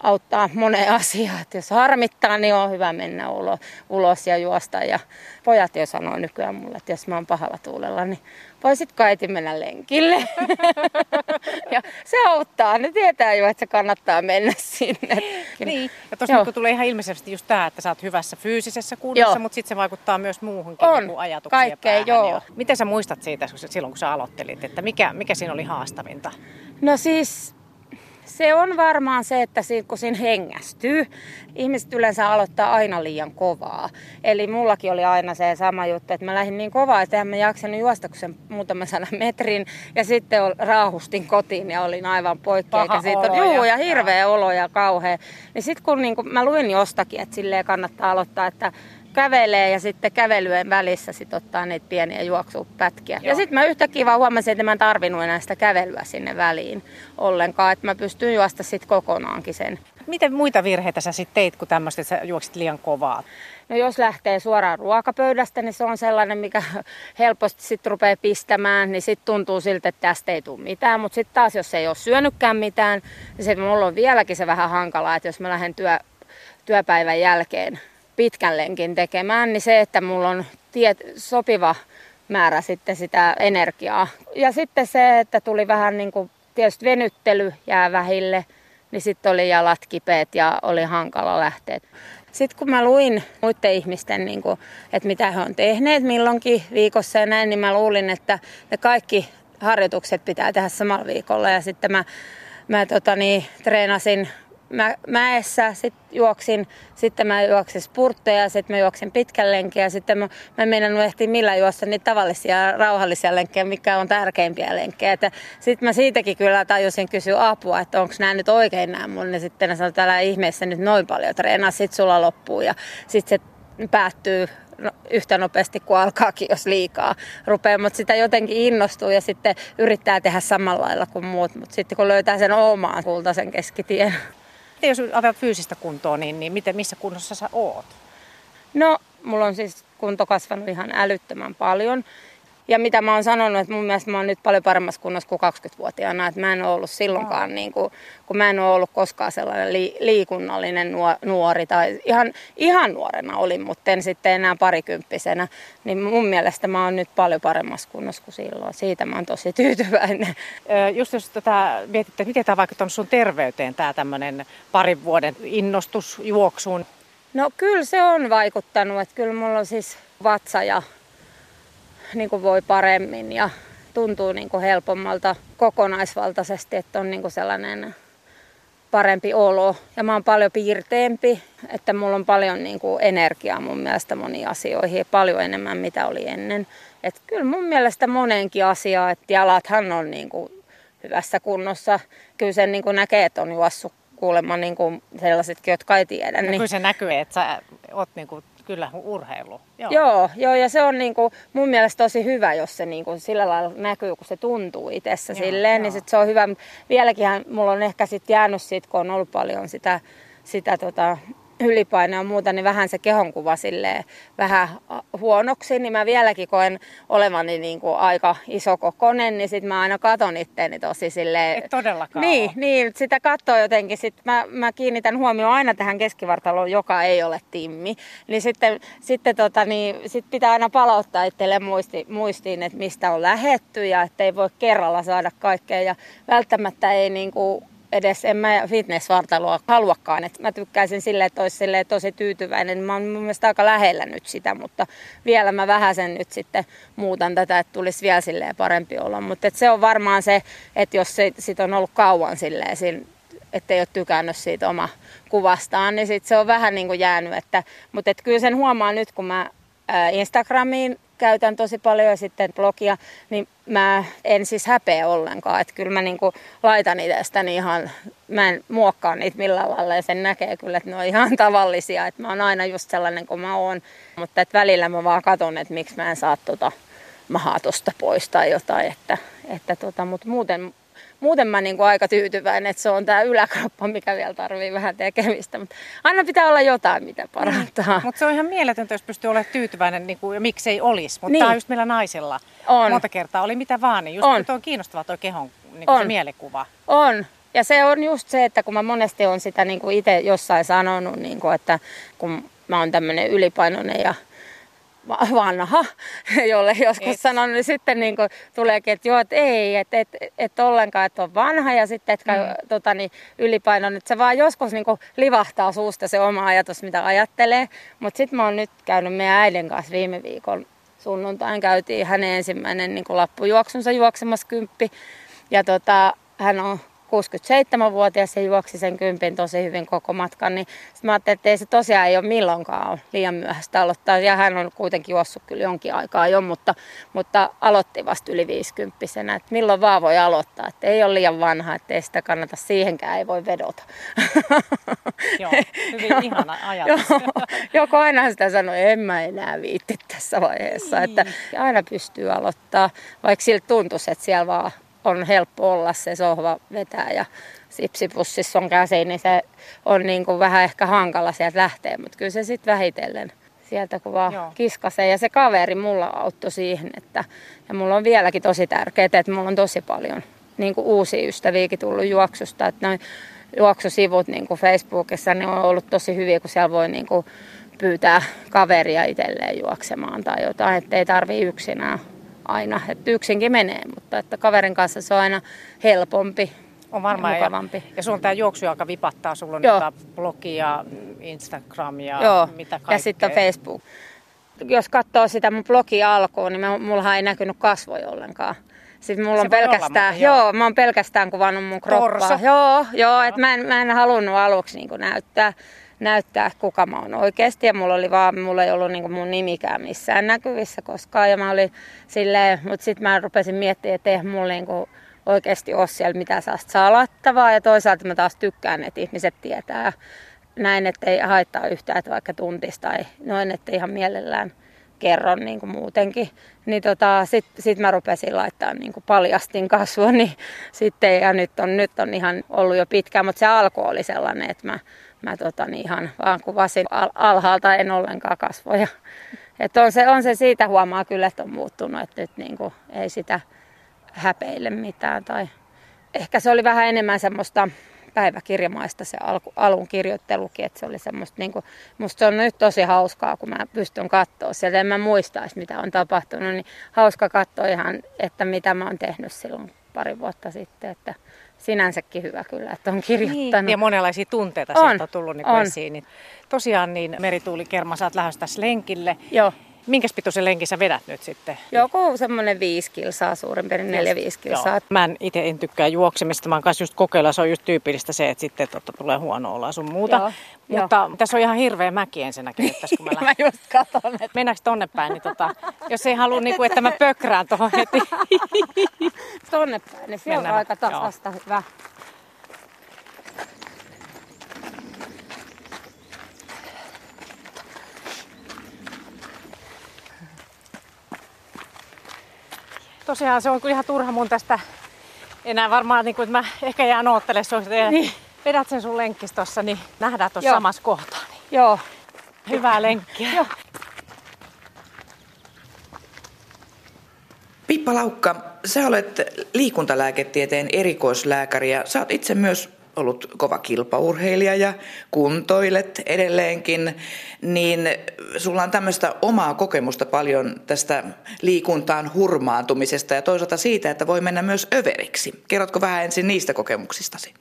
auttaa moneen asiaan. Että jos harmittaa, niin on hyvä mennä ulos, ulos ja juosta. Ja pojat jo sanoo nykyään mulle, että jos mä oon pahalla tuulella, niin voisitko äiti mennä lenkille? ja se auttaa. Ne tietää jo, että se kannattaa mennä sinne. Niin. Ja tuossa kun tulee ihan ilmeisesti just tämä, että sä oot hyvässä fyysisessä kunnossa, mutta sitten se vaikuttaa myös muuhunkin on. Niin ajatuksia Kaikkea, päähän. joo. Ja miten sä muistat siitä silloin, kun sä aloittelit, että mikä, mikä siinä oli haastavinta? No siis se on varmaan se, että kun siinä hengästyy, ihmiset yleensä aloittaa aina liian kovaa. Eli mullakin oli aina se sama juttu, että mä lähdin niin kovaa, että en mä jaksanut juosta kuin sen muutaman sadan metrin. Ja sitten raahustin kotiin ja olin aivan poikki. Eikä siitä on, juu, ja hirveä olo ja kauhea. Niin sitten kun niin kun mä luin jostakin, että silleen kannattaa aloittaa, että kävelee ja sitten kävelyjen välissä sit ottaa niitä pieniä juoksupätkiä. Joo. Ja sitten mä yhtäkkiä vaan huomasin, että mä en tarvinnut enää sitä kävelyä sinne väliin ollenkaan, että mä pystyn juosta sitten kokonaankin sen. Miten muita virheitä sä sitten teit, kun tämmöistä, että sä juoksit liian kovaa? No jos lähtee suoraan ruokapöydästä, niin se on sellainen, mikä helposti sitten rupeaa pistämään, niin sitten tuntuu siltä, että tästä ei tule mitään. Mutta sitten taas, jos ei ole syönytkään mitään, niin sitten mulla on vieläkin se vähän hankalaa, että jos mä lähden työ, työpäivän jälkeen pitkän lenkin tekemään, niin se, että mulla on tiet, sopiva määrä sitten sitä energiaa. Ja sitten se, että tuli vähän niin kuin tietysti venyttely jää vähille, niin sitten oli jalat kipeät ja oli hankala lähteä. Sitten kun mä luin muiden ihmisten, niin kuin, että mitä he on tehneet milloinkin viikossa ja näin, niin mä luulin, että ne kaikki harjoitukset pitää tehdä samalla viikolla. Ja sitten mä, mä tota niin, treenasin mä, mäessä, sitten juoksin, sitten mä juoksin spurtteja, sitten mä juoksin pitkän lenkin ja sitten mä, mä en meinannut ehtiä millään juosta niitä tavallisia rauhallisia lenkkejä, mikä on tärkeimpiä lenkkejä. Sitten mä siitäkin kyllä tajusin kysyä apua, että onko nämä nyt oikein nämä mun, ja sitten ne sanoi, että ihmeessä nyt noin paljon treenaa, sitten sulla loppuu ja sitten se päättyy no, yhtä nopeasti kuin alkaakin, jos liikaa rupeaa, mutta sitä jotenkin innostuu ja sitten yrittää tehdä samalla lailla kuin muut, mutta sitten kun löytää sen omaan kultaisen keskitien. Jos ajatellaan fyysistä kuntoa, niin, niin miten, missä kunnossa sä oot? No, mulla on siis kunto kasvanut ihan älyttömän paljon. Ja mitä mä oon sanonut, että mun mielestä mä oon nyt paljon paremmassa kunnossa kuin 20-vuotiaana. Että mä en ole ollut silloinkaan, niin kuin, kun mä en ole ollut koskaan sellainen li, liikunnallinen nuori. Tai ihan, ihan nuorena olin, mutta en sitten enää parikymppisenä. Niin mun mielestä mä oon nyt paljon paremmassa kunnossa kuin silloin. Siitä mä oon tosi tyytyväinen. Just jos tätä mietitte, että miten tämä vaikuttanut sun terveyteen, tämä tämmöinen parin vuoden innostus juoksuun? No kyllä se on vaikuttanut. Että kyllä mulla on siis vatsa ja niin kuin voi paremmin ja tuntuu niin kuin helpommalta kokonaisvaltaisesti, että on niin kuin sellainen parempi olo. Ja mä oon paljon piirteempi, että mulla on paljon niin kuin energiaa mun mielestä moniin asioihin, paljon enemmän mitä oli ennen. Että kyllä mun mielestä monenkin asiaa, että jalathan on niin kuin hyvässä kunnossa. Kyllä sen niin kuin näkee, että on juossut kuulemma niin kuin sellaisetkin, jotka ei tiedä. No, niin... Kyllä se näkyy, että sä oot niin kuin kyllä urheilu. Joo. joo, joo ja se on niinku mun mielestä tosi hyvä, jos se niinku sillä lailla näkyy, kun se tuntuu itsessä joo, silleen, niin joo. niin sit se on hyvä. Vieläkin mulla on ehkä sit jäänyt siitä, kun on ollut paljon sitä, sitä tota, ylipainoa ja muuta, niin vähän se kehonkuva silleen vähän huonoksi, niin mä vieläkin koen olevani niin kuin aika iso kokonen, niin sit mä aina katon itteeni tosi silleen. Et todellakaan Niin, niin sitä katsoo jotenkin. Sit mä, mä kiinnitän huomioon aina tähän keskivartaloon, joka ei ole timmi. Niin sitten, sitten tota, niin, sit pitää aina palauttaa itselle muisti, muistiin, että mistä on lähetty ja ettei voi kerralla saada kaikkea. Ja välttämättä ei niin kuin, edes en mä fitnessvartaloa haluakaan. Et mä tykkäisin silleen, että olisi silleen tosi tyytyväinen. Mä oon mun mielestä aika lähellä nyt sitä, mutta vielä mä vähän sen nyt sitten muutan tätä, että tulisi vielä silleen parempi olla. Mutta se on varmaan se, että jos se, sit on ollut kauan silleen, että ei ole tykännyt siitä oma kuvastaan, niin sit se on vähän niin kuin jäänyt. Että, mutta et kyllä sen huomaa nyt, kun mä Instagramiin käytän tosi paljon ja sitten blogia, niin mä en siis häpeä ollenkaan. Että kyllä mä niinku laitan itsestäni ihan, mä en muokkaa niitä millään lailla ja sen näkee kyllä, että ne on ihan tavallisia. Että mä oon aina just sellainen kuin mä oon. Mutta että välillä mä vaan katson, että miksi mä en saa tota mahaa tosta pois tai jotain. Että, että tota, mutta muuten muuten mä niin kuin aika tyytyväinen, että se on tämä yläkroppa, mikä vielä tarvii vähän tekemistä. Mutta aina pitää olla jotain, mitä parantaa. Mutta se on ihan mieletöntä, jos pystyy olemaan tyytyväinen, niin kuin, ja miksei olisi. Mutta niin. tämä on just meillä naisilla. On. Monta kertaa oli mitä vaan, niin just on. on kiinnostava tuo kehon niin kuin on. se mielikuva. On. Ja se on just se, että kun mä monesti on sitä niin kuin itse jossain sanonut, niin kuin, että kun mä oon tämmöinen ylipainoinen ja vanha, jolle joskus et. sanon, niin sitten niin kuin tuleekin, että joo, että ei, että et, et ollenkaan, että on vanha ja sitten että mm. tota, niin ylipaino, että se vaan joskus niin kuin livahtaa suusta se oma ajatus, mitä ajattelee. Mutta sitten mä oon nyt käynyt meidän äidin kanssa viime viikon sunnuntain, käytiin hänen ensimmäinen niin kuin lappujuoksunsa juoksemassa kymppi. Ja tota, hän on 67-vuotias ja juoksi sen kympin tosi hyvin koko matkan, niin mä ajattelin, että ei se tosiaan ei ole milloinkaan ole liian myöhäistä aloittaa. Ja hän on kuitenkin juossut kyllä jonkin aikaa jo, mutta, mutta aloitti vasta yli 50 että milloin vaan voi aloittaa. Että ei ole liian vanha, että ei sitä kannata, siihenkään ei voi vedota. Joo, hyvin ihana ajatus. Joko aina sitä sanoi, en mä enää viitti tässä vaiheessa. Niin. Että aina pystyy aloittaa, vaikka siltä tuntuisi, että siellä vaan on helppo olla se sohva vetää ja sipsipussissa on käsi, niin se on niin kuin vähän ehkä hankala sieltä lähteä, mutta kyllä se sitten vähitellen sieltä kun vaan Joo. kiskasee. Ja se kaveri mulla auttoi siihen, että ja mulla on vieläkin tosi tärkeää, että mulla on tosi paljon niin kuin uusia ystäviäkin tullut juoksusta, että noin juoksusivut niin kuin Facebookissa niin on ollut tosi hyviä, kun siellä voi niin kuin pyytää kaveria itselleen juoksemaan tai jotain, ettei tarvii yksinään aina, että yksinkin menee, mutta että kaverin kanssa se on aina helpompi on varmaan ja mukavampi. Ja, ja on tämä juoksu, joka vipattaa, sulla on Joo. blogi ja Instagram ja Joo. mitä kaikkea. Ja sitten Facebook. Jos katsoo sitä mun blogia alkuun, niin mulla ei näkynyt kasvoja ollenkaan Sitten mulla on pelkästään, olla, joo. joo, mä oon pelkästään kuvannut mun kroppaa. Torso. Joo, joo, että mä en, mä en halunnut aluksi niin näyttää, näyttää, kuka mä oon oikeasti. Ja mulla oli vaan, mulla ei ollut niin mun nimikään missään näkyvissä koskaan. Ja mä olin silleen, mutta sitten mä rupesin miettimään, että ei mulla niin oikeasti ole siellä mitään salattavaa. Ja toisaalta mä taas tykkään, että ihmiset tietää näin, että ei haittaa yhtään, että vaikka tuntis tai noin, että ihan mielellään kerron niin kuin muutenkin. Niin tota, sitten sit mä rupesin laittaa niin kuin paljastin kasvua, niin sitten, ja nyt on, nyt on ihan ollut jo pitkään, mutta se alku oli sellainen, että mä, mä tota, niin ihan vaan kuvasin al- alhaalta, en ollenkaan kasvoja. Että on se, on se siitä huomaa kyllä, että on muuttunut, että nyt niin kuin, ei sitä häpeille mitään. Tai ehkä se oli vähän enemmän semmoista päiväkirjamaista se alku, alun kirjoittelukin, että se oli semmoista, niin kuin, musta se on nyt tosi hauskaa, kun mä pystyn katsoa sieltä, en mä muistaisi mitä on tapahtunut, niin hauska katsoa ihan, että mitä mä oon tehnyt silloin pari vuotta sitten, että sinänsäkin hyvä kyllä, että on kirjoittanut. Niin, ja monenlaisia tunteita on, sieltä on tullut niin on. esiin. Niin tosiaan niin Merituuli Kerma, sä oot lähdössä lenkille. Joo. Minkäs pituisen lenkin sä vedät nyt sitten? Joku semmoinen viisi kilsaa, suurin perin neljä viisi kilsaa. Joo. Mä en itse en tykkää juoksemista, mä oon kanssa just kokeilla, se on just tyypillistä se, että sitten totta, tulee huono olla sun muuta. Joo. Mutta Joo. tässä on ihan hirveä mäki ensinnäkin, että kun mä lähden. mä just katon, että... Mennäänkö tonne päin, niin tota, jos ei halua, niin kuin, että mä pökrään tuohon heti. tonne päin, niin se on aika tasasta hyvä. Tosiaan se on kyllä ihan turha mun tästä enää varmaan, niin kuin, että mä ehkä jään oottelemaan sun, niin. vedät sen sun lenkkis tossa, niin nähdään tuossa samassa kohtaa. Niin. Joo. Hyvää lenkkiä. Joo. Pippa Laukka, sä olet liikuntalääketieteen erikoislääkäri ja sä oot itse myös ollut kova kilpaurheilija ja kuntoilet edelleenkin, niin sulla on tämmöistä omaa kokemusta paljon tästä liikuntaan hurmaantumisesta ja toisaalta siitä, että voi mennä myös överiksi. Kerrotko vähän ensin niistä kokemuksistasi?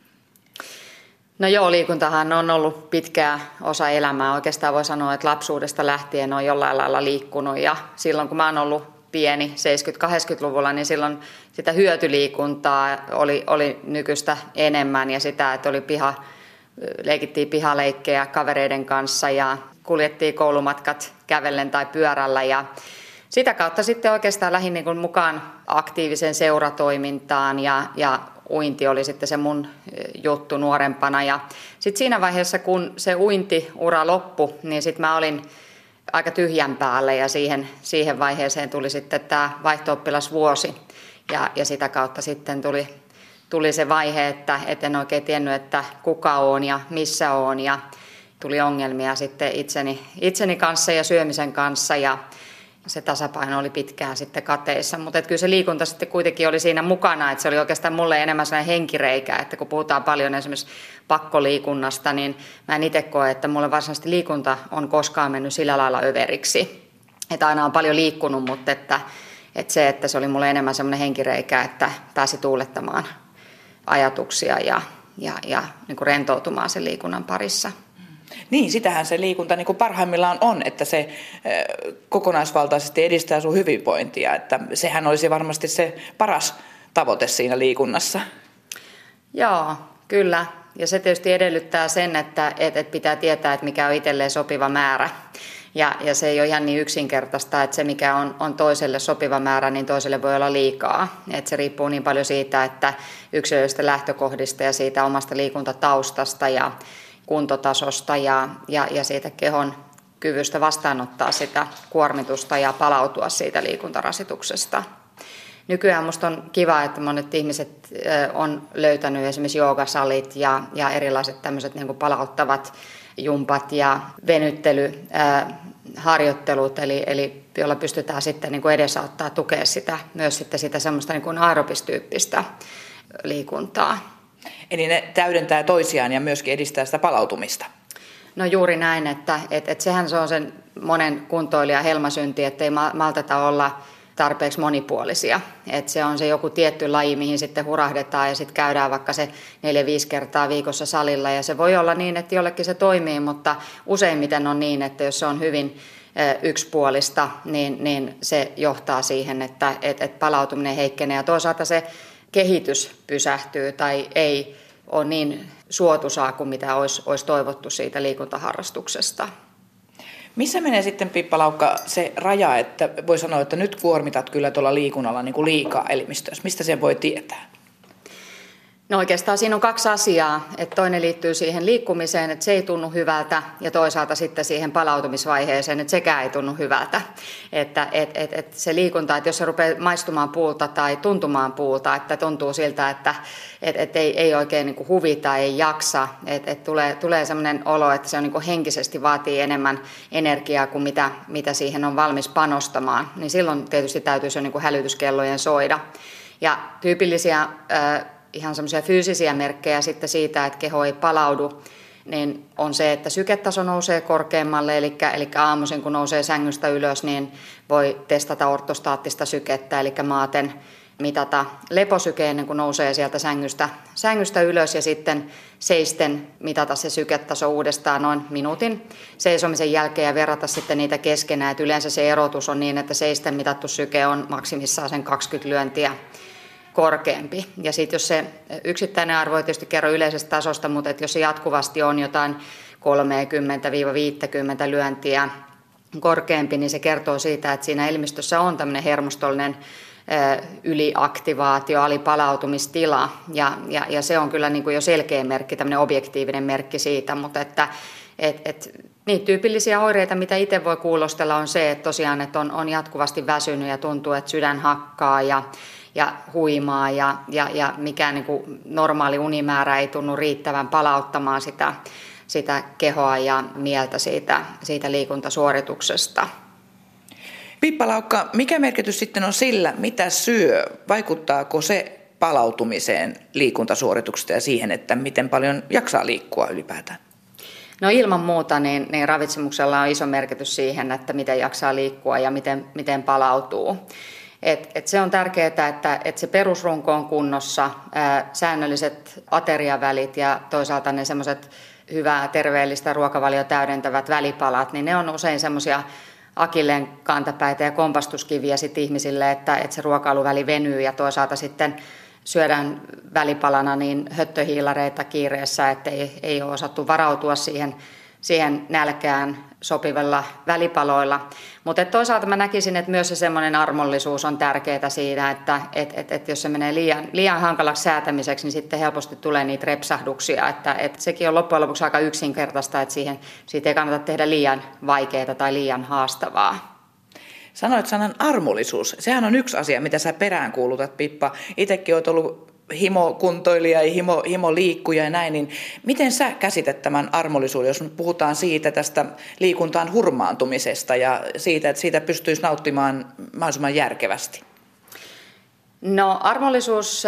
No joo, liikuntahan on ollut pitkää osa elämää. Oikeastaan voi sanoa, että lapsuudesta lähtien on jollain lailla liikkunut ja silloin kun mä oon ollut pieni 70-80-luvulla, niin silloin sitä hyötyliikuntaa oli, oli nykyistä enemmän ja sitä, että oli piha, leikittiin pihaleikkejä kavereiden kanssa ja kuljettiin koulumatkat kävellen tai pyörällä ja sitä kautta sitten oikeastaan lähdin niin mukaan aktiiviseen seuratoimintaan ja, ja uinti oli sitten se mun juttu nuorempana. Ja sitten siinä vaiheessa, kun se uintiura loppui, niin sitten mä olin aika tyhjän päälle ja siihen, siihen vaiheeseen tuli sitten tämä vaihto vuosi ja, ja sitä kautta sitten tuli, tuli se vaihe, että et en oikein tiennyt, että kuka on ja missä on. Ja tuli ongelmia sitten itseni, itseni kanssa ja syömisen kanssa. Ja se tasapaino oli pitkään sitten kateissa, mutta kyllä se liikunta sitten kuitenkin oli siinä mukana, että se oli oikeastaan mulle enemmän sellainen henkireikä, että kun puhutaan paljon esimerkiksi pakkoliikunnasta, niin mä en itse koe, että mulle varsinaisesti liikunta on koskaan mennyt sillä lailla överiksi. Että aina on paljon liikkunut, mutta että, että se, että se oli mulle enemmän semmoinen henkireikä, että pääsi tuulettamaan ajatuksia ja, ja, ja niin kuin rentoutumaan sen liikunnan parissa. Niin, sitähän se liikunta niin kuin parhaimmillaan on, että se kokonaisvaltaisesti edistää sun hyvinvointia. Että sehän olisi varmasti se paras tavoite siinä liikunnassa. Joo, kyllä. Ja se tietysti edellyttää sen, että, että pitää tietää, että mikä on itselleen sopiva määrä. Ja, ja se ei ole ihan niin yksinkertaista, että se mikä on, on toiselle sopiva määrä, niin toiselle voi olla liikaa. Et se riippuu niin paljon siitä, että yksilöllisistä lähtökohdista ja siitä omasta liikuntataustasta ja, kuntotasosta ja, ja, ja siitä kehon kyvystä vastaanottaa sitä kuormitusta ja palautua siitä liikuntarasituksesta. Nykyään minusta on kiva, että monet ihmiset on löytänyt esimerkiksi joogasalit ja, ja erilaiset tämmöiset niin palauttavat jumpat ja venyttelyharjoittelut, eli, eli jolla pystytään sitten niin kuin edesauttaa tukea sitä, myös sitten sitä semmoista niin kuin aerobistyyppistä liikuntaa. Eli ne täydentää toisiaan ja myöskin edistää sitä palautumista. No juuri näin, että, että, että sehän se on sen monen kuntoilija helmasynti, että ei malteta olla tarpeeksi monipuolisia. Että se on se joku tietty laji, mihin sitten hurahdetaan ja sitten käydään vaikka se neljä-viisi kertaa viikossa salilla. Ja se voi olla niin, että jollekin se toimii, mutta useimmiten on niin, että jos se on hyvin yksipuolista, niin, niin se johtaa siihen, että et, et palautuminen heikkenee ja toisaalta se kehitys pysähtyy tai ei ole niin suotuisaa kuin mitä olisi, olisi toivottu siitä liikuntaharrastuksesta. Missä menee sitten Pippa Laukka se raja, että voi sanoa, että nyt kuormitat kyllä tuolla liikunnalla niin kuin liikaa elimistössä? Mistä sen voi tietää? No oikeastaan siinä on kaksi asiaa. Että toinen liittyy siihen liikkumiseen, että se ei tunnu hyvältä, ja toisaalta sitten siihen palautumisvaiheeseen, että sekään ei tunnu hyvältä. Että et, et, et se liikunta, että jos se rupeaa maistumaan puulta tai tuntumaan puulta, että tuntuu siltä, että et, et ei, ei oikein niin huvita, ei jaksa, että et tulee, tulee sellainen olo, että se on niin henkisesti vaatii enemmän energiaa kuin mitä, mitä siihen on valmis panostamaan, niin silloin tietysti täytyisi jo niin hälytyskellojen soida. Ja tyypillisiä ihan semmoisia fyysisiä merkkejä sitten siitä, että keho ei palaudu, niin on se, että syketaso nousee korkeammalle, eli, eli aamuisin kun nousee sängystä ylös, niin voi testata ortostaattista sykettä, eli maaten mitata leposyke ennen kuin nousee sieltä sängystä, sängystä ylös ja sitten seisten mitata se syketaso uudestaan noin minuutin seisomisen jälkeen ja verrata sitten niitä keskenään. Et yleensä se erotus on niin, että seisten mitattu syke on maksimissaan sen 20 lyöntiä korkeampi. Ja sitten jos se yksittäinen arvo ei tietysti kerro yleisestä tasosta, mutta että jos se jatkuvasti on jotain 30-50 lyöntiä korkeampi, niin se kertoo siitä, että siinä elimistössä on tämmöinen hermostollinen yliaktivaatio, alipalautumistila, ja, ja, ja se on kyllä niin kuin jo selkeä merkki, tämmöinen objektiivinen merkki siitä, mutta että et, et, niin tyypillisiä oireita, mitä itse voi kuulostella, on se, että tosiaan että on, on jatkuvasti väsynyt ja tuntuu, että sydän hakkaa ja ja huimaa ja, ja, ja mikään niin kuin normaali unimäärä ei tunnu riittävän palauttamaan sitä, sitä kehoa ja mieltä siitä, siitä liikuntasuorituksesta. Pippa Laukka, mikä merkitys sitten on sillä, mitä syö? Vaikuttaako se palautumiseen liikuntasuorituksesta ja siihen, että miten paljon jaksaa liikkua ylipäätään? No ilman muuta niin, niin ravitsemuksella on iso merkitys siihen, että miten jaksaa liikkua ja miten, miten palautuu. Et, et se on tärkeää, että, että se perusrunko on kunnossa, ää, säännölliset ateriavälit ja toisaalta ne semmoiset hyvää terveellistä ruokavalio täydentävät välipalat, niin ne on usein semmoisia akilleen kantapäitä ja kompastuskiviä sit ihmisille, että, että se ruokailuväli venyy ja toisaalta sitten syödään välipalana niin höttöhiilareita kiireessä, että ei, ei ole osattu varautua siihen siihen nälkään sopivilla välipaloilla. Mutta toisaalta mä näkisin, että myös se semmoinen armollisuus on tärkeää siinä, että et, et, et jos se menee liian, liian hankalaksi säätämiseksi, niin sitten helposti tulee niitä repsahduksia. Että et sekin on loppujen lopuksi aika yksinkertaista, että siihen, siitä ei kannata tehdä liian vaikeaa tai liian haastavaa. Sanoit sanan armollisuus. Sehän on yksi asia, mitä sä peräänkuulutat, Pippa. Itsekin olet ollut himokuntoilija ja himo, himoliikkuja ja näin, niin miten sä käsität tämän armollisuuden, jos nyt puhutaan siitä tästä liikuntaan hurmaantumisesta ja siitä, että siitä pystyisi nauttimaan mahdollisimman järkevästi? No armollisuus,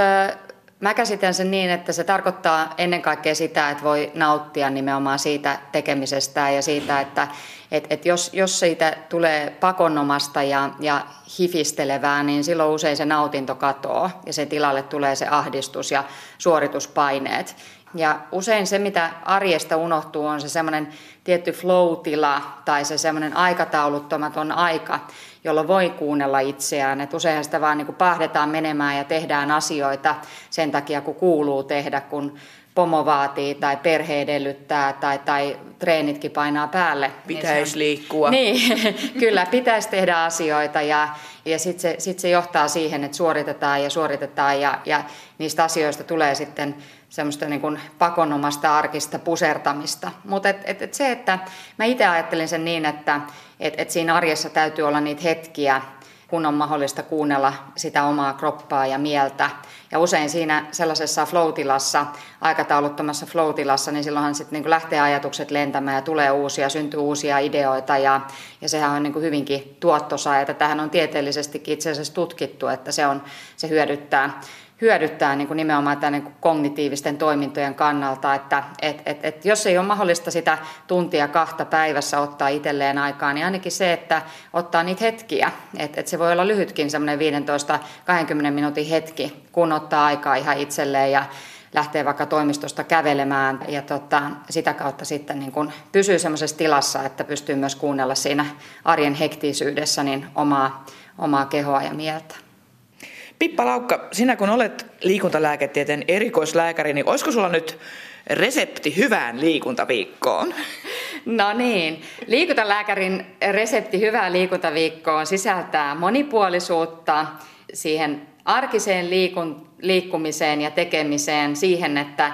mä käsitän sen niin, että se tarkoittaa ennen kaikkea sitä, että voi nauttia nimenomaan siitä tekemisestä ja siitä, että et, et jos, jos siitä tulee pakonomasta ja, ja hifistelevää, niin silloin usein se nautinto katoaa ja se tilalle tulee se ahdistus ja suorituspaineet. Ja usein se, mitä arjesta unohtuu, on se semmoinen tietty flow-tila tai se semmoinen aikatauluttamaton aika, jolloin voi kuunnella itseään. Et usein sitä vaan niin pahdetaan menemään ja tehdään asioita sen takia, kun kuuluu tehdä, kun pomo vaatii tai perhe edellyttää tai, tai treenitkin painaa päälle. Pitäisi niin liikkua. Niin, kyllä pitäisi tehdä asioita ja, ja sitten se, sit se johtaa siihen, että suoritetaan ja suoritetaan ja, ja niistä asioista tulee sitten semmoista niin kuin pakonomasta arkista pusertamista. Mutta et, et, et se, että mä itse ajattelin sen niin, että et, et siinä arjessa täytyy olla niitä hetkiä, kun on mahdollista kuunnella sitä omaa kroppaa ja mieltä. Ja usein siinä sellaisessa flow-tilassa, aikatauluttomassa flow-tilassa, niin silloinhan sitten niin lähtee ajatukset lentämään ja tulee uusia, syntyy uusia ideoita ja, ja sehän on niin hyvinkin tuottosaa. Ja tätähän on tieteellisestikin itse asiassa tutkittu, että se, on, se hyödyttää hyödyttää niin kuin nimenomaan tämän niin kuin kognitiivisten toimintojen kannalta, että et, et, et jos ei ole mahdollista sitä tuntia kahta päivässä ottaa itselleen aikaa, niin ainakin se, että ottaa niitä hetkiä, että et se voi olla lyhytkin semmoinen 15-20 minuutin hetki, kun ottaa aikaa ihan itselleen ja lähtee vaikka toimistosta kävelemään ja tota, sitä kautta sitten niin kun pysyy semmoisessa tilassa, että pystyy myös kuunnella siinä arjen hektiisyydessä niin omaa, omaa kehoa ja mieltä. Pippa Laukka, sinä kun olet liikuntalääketieteen erikoislääkäri, niin olisiko sulla nyt resepti hyvään liikuntaviikkoon? No niin, liikuntalääkärin resepti hyvään liikuntaviikkoon sisältää monipuolisuutta siihen arkiseen liikun, liikkumiseen ja tekemiseen, siihen, että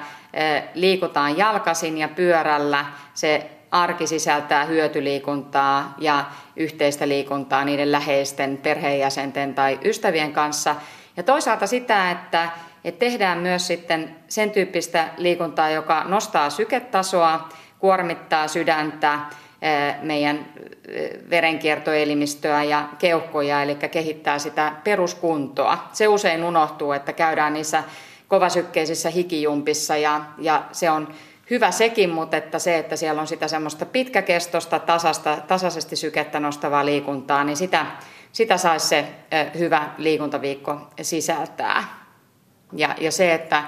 liikutaan jalkasin ja pyörällä. Se arki sisältää hyötyliikuntaa ja yhteistä liikuntaa niiden läheisten, perheenjäsenten tai ystävien kanssa. Ja toisaalta sitä, että, että tehdään myös sitten sen tyyppistä liikuntaa, joka nostaa syketasoa, kuormittaa sydäntä, meidän verenkiertoelimistöä ja keuhkoja, eli kehittää sitä peruskuntoa. Se usein unohtuu, että käydään niissä kovasykkeisissä hikijumpissa ja, ja se on hyvä sekin, mutta että se, että siellä on sitä semmoista pitkäkestosta, tasasta, tasaisesti sykettä nostavaa liikuntaa, niin sitä, sitä saisi se hyvä liikuntaviikko sisältää. Ja, ja se, että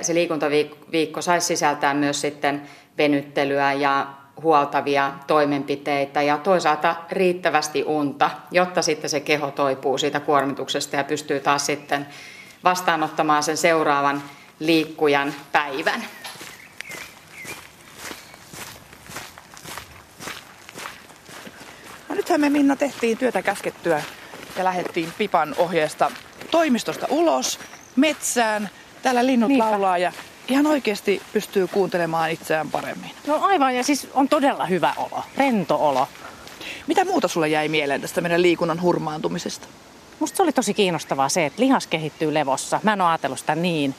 se liikuntaviikko saisi sisältää myös sitten venyttelyä ja huoltavia toimenpiteitä ja toisaalta riittävästi unta, jotta sitten se keho toipuu siitä kuormituksesta ja pystyy taas sitten vastaanottamaan sen seuraavan liikkujan päivän. Nythän me Minna tehtiin työtä käskettyä ja lähdettiin Pipan ohjeesta toimistosta ulos, metsään. Täällä linnut Niinpä. laulaa ja ihan oikeasti pystyy kuuntelemaan itseään paremmin. No aivan, ja siis on todella hyvä olo, rento olo. Mitä muuta sulle jäi mieleen tästä meidän liikunnan hurmaantumisesta? Musta se oli tosi kiinnostavaa se, että lihas kehittyy levossa. Mä en ole ajatellut sitä niin,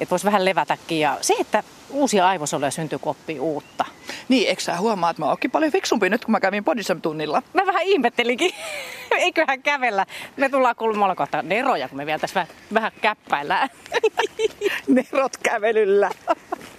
että voisi vähän levätäkin. Ja se, että uusia aivosoluja syntyy, kun oppii uutta. Niin, eikö sä huomaa, että mä oonkin paljon fiksumpi nyt, kun mä kävin Bodysam-tunnilla? Mä vähän ihmettelinkin. Eiköhän kävellä. Me tullaan kulmalla kohta neroja, kun me vielä tässä vähän, vähän käppäillään. Nerot kävelyllä.